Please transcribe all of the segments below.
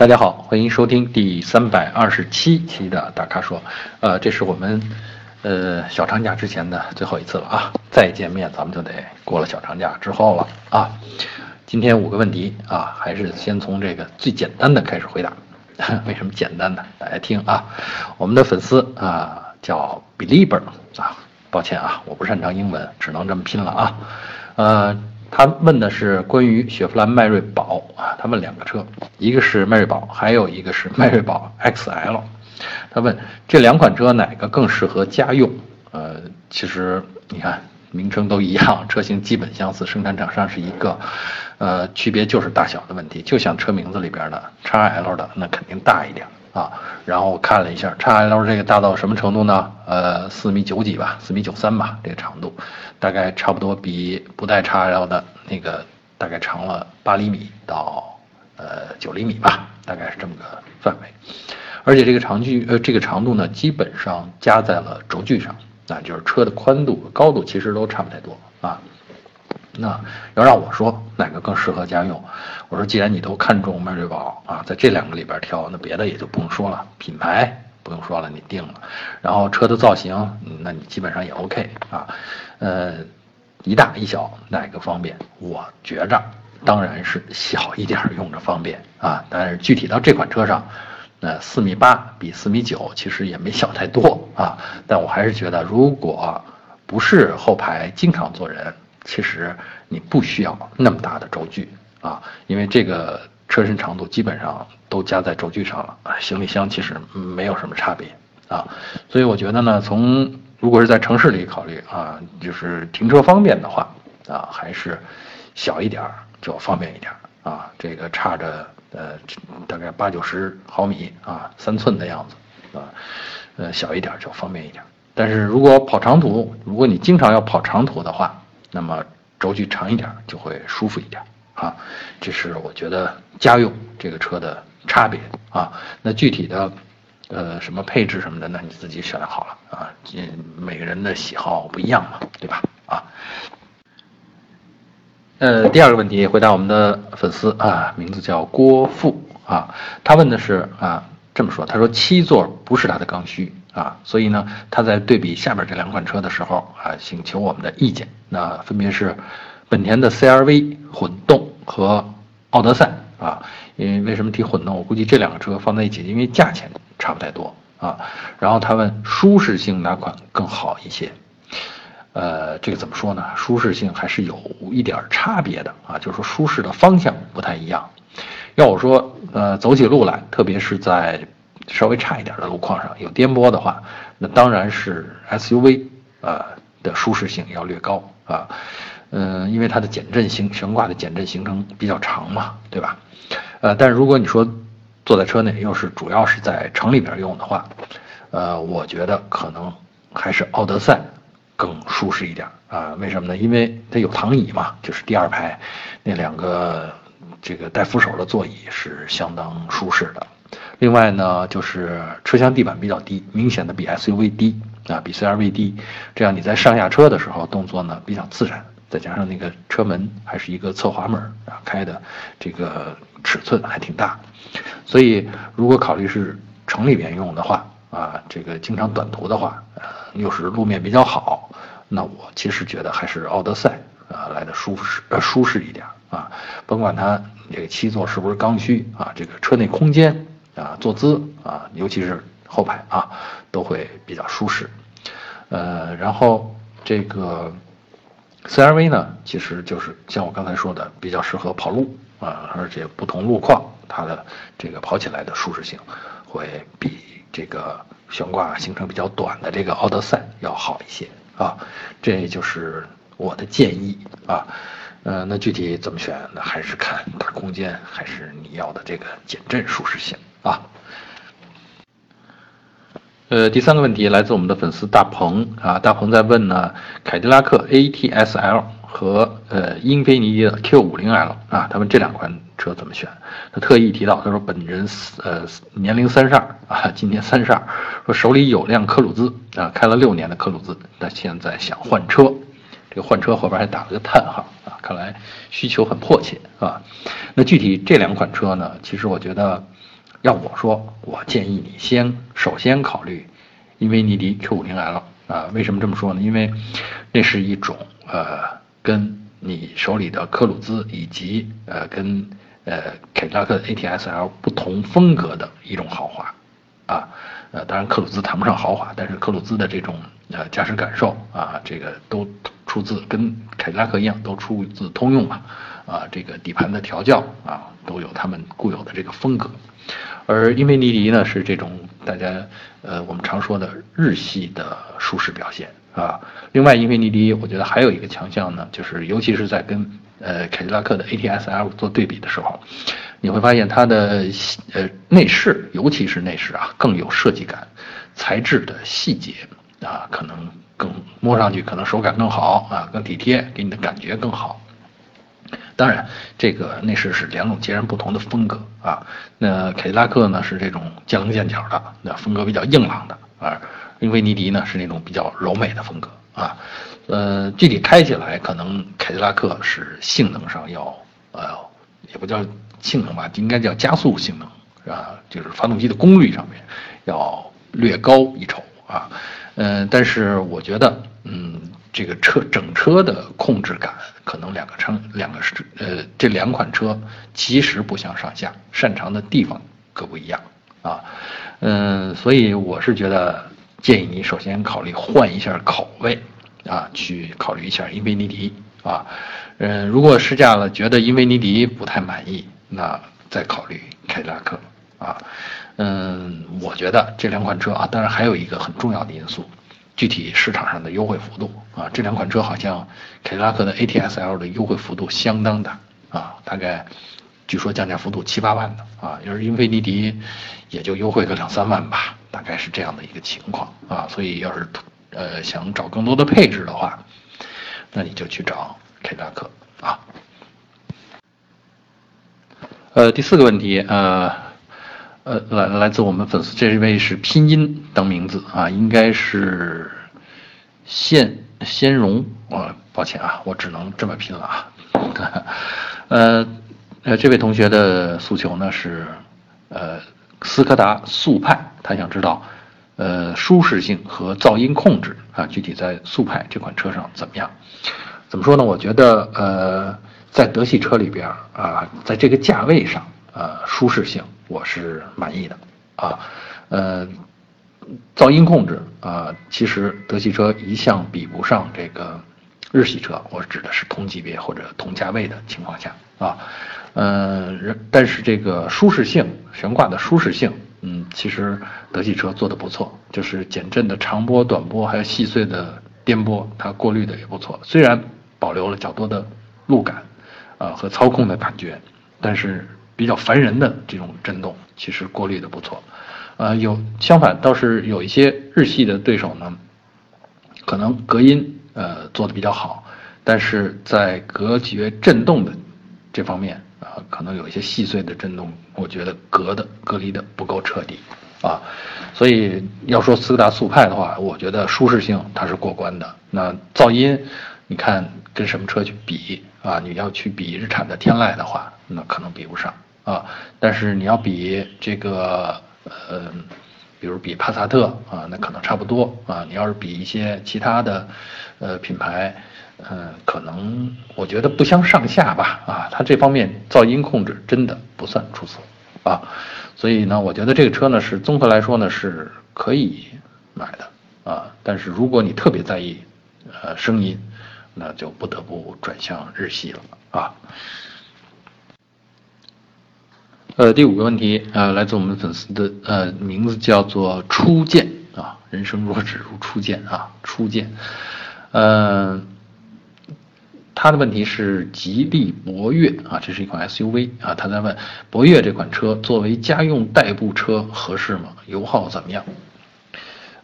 大家好，欢迎收听第三百二十七期的大咖说。呃，这是我们呃小长假之前的最后一次了啊，再见面咱们就得过了小长假之后了啊。今天五个问题啊，还是先从这个最简单的开始回答。为什么简单呢？大家听啊，我们的粉丝啊叫 Belieber 啊，抱歉啊，我不擅长英文，只能这么拼了啊。呃，他问的是关于雪佛兰迈锐宝啊，他问两个车，一个是迈锐宝，还有一个是 迈锐宝 XL。他问这两款车哪个更适合家用？呃，其实你看名称都一样，车型基本相似，生产厂商是一个，呃，区别就是大小的问题。就像车名字里边的 XL 的，那肯定大一点啊。然后我看了一下 XL 这个大到什么程度呢？呃，四米九几吧，四米九三吧，这个长度，大概差不多比不带 XL 的那个大概长了八厘米到呃九厘米吧，大概是这么个范围。而且这个长距呃这个长度呢，基本上加在了轴距上，啊，就是车的宽度、高度其实都差不太多啊。那要让我说哪个更适合家用，我说既然你都看中迈锐宝啊，在这两个里边挑，那别的也就不用说了，品牌不用说了，你定了，然后车的造型，那你基本上也 OK 啊。呃，一大一小哪个方便？我觉着当然是小一点用着方便啊，但是具体到这款车上。那四米八比四米九其实也没小太多啊，但我还是觉得，如果不是后排经常坐人，其实你不需要那么大的轴距啊，因为这个车身长度基本上都加在轴距上了，行李箱其实没有什么差别啊，所以我觉得呢，从如果是在城市里考虑啊，就是停车方便的话啊，还是小一点儿就方便一点啊，这个差着。呃，大概八九十毫米啊，三寸的样子啊，呃，小一点儿就方便一点。但是如果跑长途，如果你经常要跑长途的话，那么轴距长一点就会舒服一点啊。这是我觉得家用这个车的差别啊。那具体的呃什么配置什么的，那你自己选好了啊。这，每个人的喜好不一样嘛，对吧？啊。呃，第二个问题回答我们的粉丝啊，名字叫郭富啊，他问的是啊，这么说，他说七座不是他的刚需啊，所以呢，他在对比下边这两款车的时候啊，请求我们的意见。那分别是本田的 CRV 混动和奥德赛啊，因为为什么提混动？我估计这两个车放在一起，因为价钱差不太多啊。然后他问舒适性哪款更好一些？呃，这个怎么说呢？舒适性还是有一点差别的啊，就是说舒适的方向不太一样。要我说，呃，走起路来，特别是在稍微差一点的路况上，有颠簸的话，那当然是 SUV 啊的舒适性要略高啊。嗯，因为它的减震行悬挂的减震行程比较长嘛，对吧？呃，但是如果你说坐在车内，又是主要是在城里边用的话，呃，我觉得可能还是奥德赛。更舒适一点啊？为什么呢？因为它有躺椅嘛，就是第二排那两个这个带扶手的座椅是相当舒适的。另外呢，就是车厢地板比较低，明显的比 SUV 低啊，比 CRV 低。这样你在上下车的时候动作呢比较自然。再加上那个车门还是一个侧滑门啊，开的这个尺寸还挺大。所以如果考虑是城里边用的话啊，这个经常短途的话，呃，又是路面比较好。那我其实觉得还是奥德赛啊来的舒适呃舒适一点啊，甭管它这个七座是不是刚需啊，这个车内空间啊坐姿啊，尤其是后排啊都会比较舒适。呃，然后这个 CRV 呢，其实就是像我刚才说的，比较适合跑路啊，而且不同路况它的这个跑起来的舒适性会比这个悬挂行程比较短的这个奥德赛要好一些。啊，这就是我的建议啊，呃，那具体怎么选，那还是看大空间，还是你要的这个减震舒适性啊。呃，第三个问题来自我们的粉丝大鹏啊，大鹏在问呢，凯迪拉克 ATS-L 和呃英菲尼迪的 Q50L 啊，他问这两款车怎么选？他特意提到，他说本人呃年龄三十二啊，今年三十二，说手里有辆科鲁兹啊，开了六年的科鲁兹，但现在想换车，这个换车后边还打了个叹号啊，看来需求很迫切啊。那具体这两款车呢，其实我觉得，要我说，我建议你先首先考虑英菲尼迪 Q50L 啊。为什么这么说呢？因为那是一种呃跟你手里的科鲁兹以及呃跟呃凯迪拉克 ATS-L 不同风格的一种豪华啊。呃，当然科鲁兹谈不上豪华，但是科鲁兹的这种呃驾驶感受啊，这个都出自跟凯迪拉克一样，都出自通用嘛。啊，啊这个底盘的调教啊，都有他们固有的这个风格。而英菲尼迪呢，是这种大家呃我们常说的日系的舒适表现啊。另外，英菲尼迪我觉得还有一个强项呢，就是尤其是在跟呃凯迪拉克的 ATS-L 做对比的时候，你会发现它的呃内饰，尤其是内饰啊，更有设计感，材质的细节啊，可能更摸上去可能手感更好啊，更体贴，给你的感觉更好。当然，这个内饰是两种截然不同的风格啊。那凯迪拉克呢是这种见棱见角的，那风格比较硬朗的啊。英菲尼迪呢是那种比较柔美的风格啊。呃，具体开起来，可能凯迪拉克是性能上要呃，也不叫性能吧，应该叫加速性能啊，就是发动机的功率上面要略高一筹啊。嗯，但是我觉得，嗯。这个车整车的控制感，可能两个车两个是呃这两款车其实不相上下，擅长的地方各不一样啊，嗯，所以我是觉得建议你首先考虑换一下口味啊，去考虑一下英菲尼迪啊，嗯，如果试驾了觉得英菲尼迪不太满意，那再考虑凯迪拉克啊，嗯，我觉得这两款车啊，当然还有一个很重要的因素。具体市场上的优惠幅度啊，这两款车好像凯迪拉克的 ATS-L 的优惠幅度相当大啊，大概据说降价幅度七八万的啊，要是英菲尼迪也就优惠个两三万吧，大概是这样的一个情况啊，所以要是呃想找更多的配置的话，那你就去找凯迪拉克啊。呃，第四个问题呃。呃，来来自我们粉丝这位是拼音等名字啊，应该是鲜鲜荣啊，抱歉啊，我只能这么拼了啊。呃呃，这位同学的诉求呢是呃斯柯达速派，他想知道呃舒适性和噪音控制啊，具体在速派这款车上怎么样？怎么说呢？我觉得呃在德系车里边啊，在这个价位上呃舒适性。我是满意的，啊，呃，噪音控制啊，其实德系车一向比不上这个日系车，我指的是同级别或者同价位的情况下啊，呃，但是这个舒适性，悬挂的舒适性，嗯，其实德系车做的不错，就是减震的长波、短波，还有细碎的颠簸，它过滤的也不错，虽然保留了较多的路感，啊和操控的感觉，但是。比较烦人的这种震动，其实过滤的不错，呃，有相反倒是有一些日系的对手呢，可能隔音呃做的比较好，但是在隔绝震动的这方面啊，可能有一些细碎的震动，我觉得隔的隔离的不够彻底啊，所以要说斯柯达速派的话，我觉得舒适性它是过关的，那噪音，你看跟什么车去比啊？你要去比日产的天籁的话，那可能比不上。啊，但是你要比这个呃，比如比帕萨特啊，那可能差不多啊。你要是比一些其他的呃品牌，嗯，可能我觉得不相上下吧。啊，它这方面噪音控制真的不算出色啊。所以呢，我觉得这个车呢是综合来说呢是可以买的啊。但是如果你特别在意呃声音，那就不得不转向日系了啊。呃，第五个问题，呃，来自我们粉丝的，呃，名字叫做初见啊，人生若只如初见啊，初见，呃，他的问题是吉利博越啊，这是一款 SUV 啊，他在问博越这款车作为家用代步车合适吗？油耗怎么样？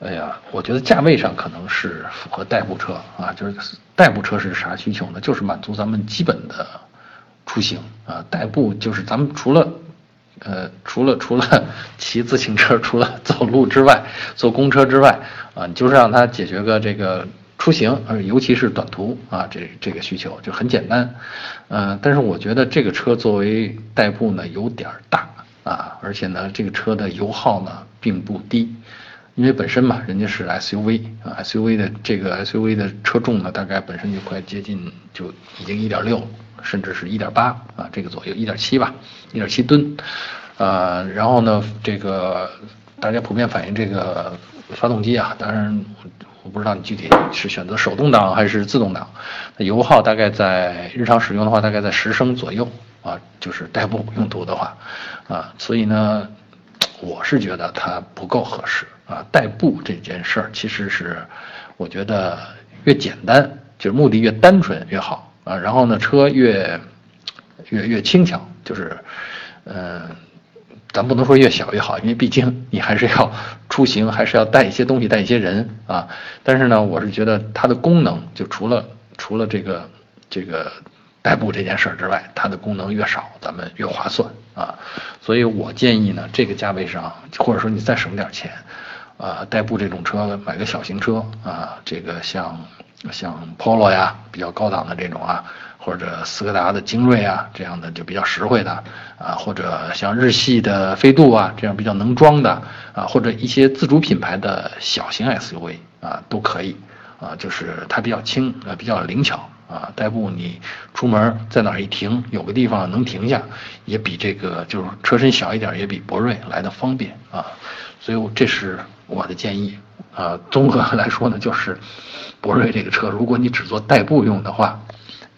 哎呀，我觉得价位上可能是符合代步车啊，就是代步车是啥需求呢？就是满足咱们基本的出行啊，代步就是咱们除了呃，除了除了 骑自行车，除了走路之外，坐公车之外，啊，你就是让他解决个这个出行，呃，尤其是短途啊，这这个需求就很简单，呃，但是我觉得这个车作为代步呢，有点大啊，而且呢，这个车的油耗呢并不低，因为本身嘛，人家是 SUV 啊，SUV 的这个 SUV 的车重呢，大概本身就快接近就已经一点六，甚至是一点八啊，这个左右一点七吧，一点七吨，呃，然后呢，这个大家普遍反映这个发动机啊，当然我不知道你具体是选择手动挡还是自动挡，油耗大概在日常使用的话，大概在十升左右。啊，就是代步用途的话，啊，所以呢，我是觉得它不够合适啊。代步这件事儿，其实是我觉得越简单，就是目的越单纯越好啊。然后呢，车越越越轻巧，就是，嗯，咱不能说越小越好，因为毕竟你还是要出行，还是要带一些东西，带一些人啊。但是呢，我是觉得它的功能，就除了除了这个这个。代步这件事儿之外，它的功能越少，咱们越划算啊。所以我建议呢，这个价位上，或者说你再省点钱，啊，代步这种车买个小型车啊，这个像像 Polo 呀，比较高档的这种啊，或者斯柯达的精锐啊，这样的就比较实惠的啊，或者像日系的飞度啊，这样比较能装的啊，或者一些自主品牌的小型 SUV 啊，都可以啊，就是它比较轻啊，比较灵巧。啊，代步你出门在哪儿一停，有个地方能停下，也比这个就是车身小一点，也比博瑞来的方便啊。所以这是我的建议啊。综合来说呢，就是博瑞这个车，如果你只做代步用的话，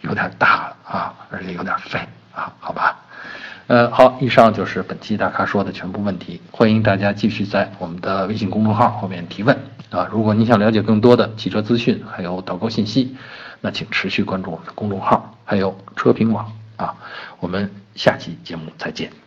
有点大了啊，而且有点费啊，好吧。呃，好，以上就是本期大咖说的全部问题，欢迎大家继续在我们的微信公众号后面提问啊。如果你想了解更多的汽车资讯，还有导购信息。那请持续关注我们的公众号，还有车评网啊，我们下期节目再见。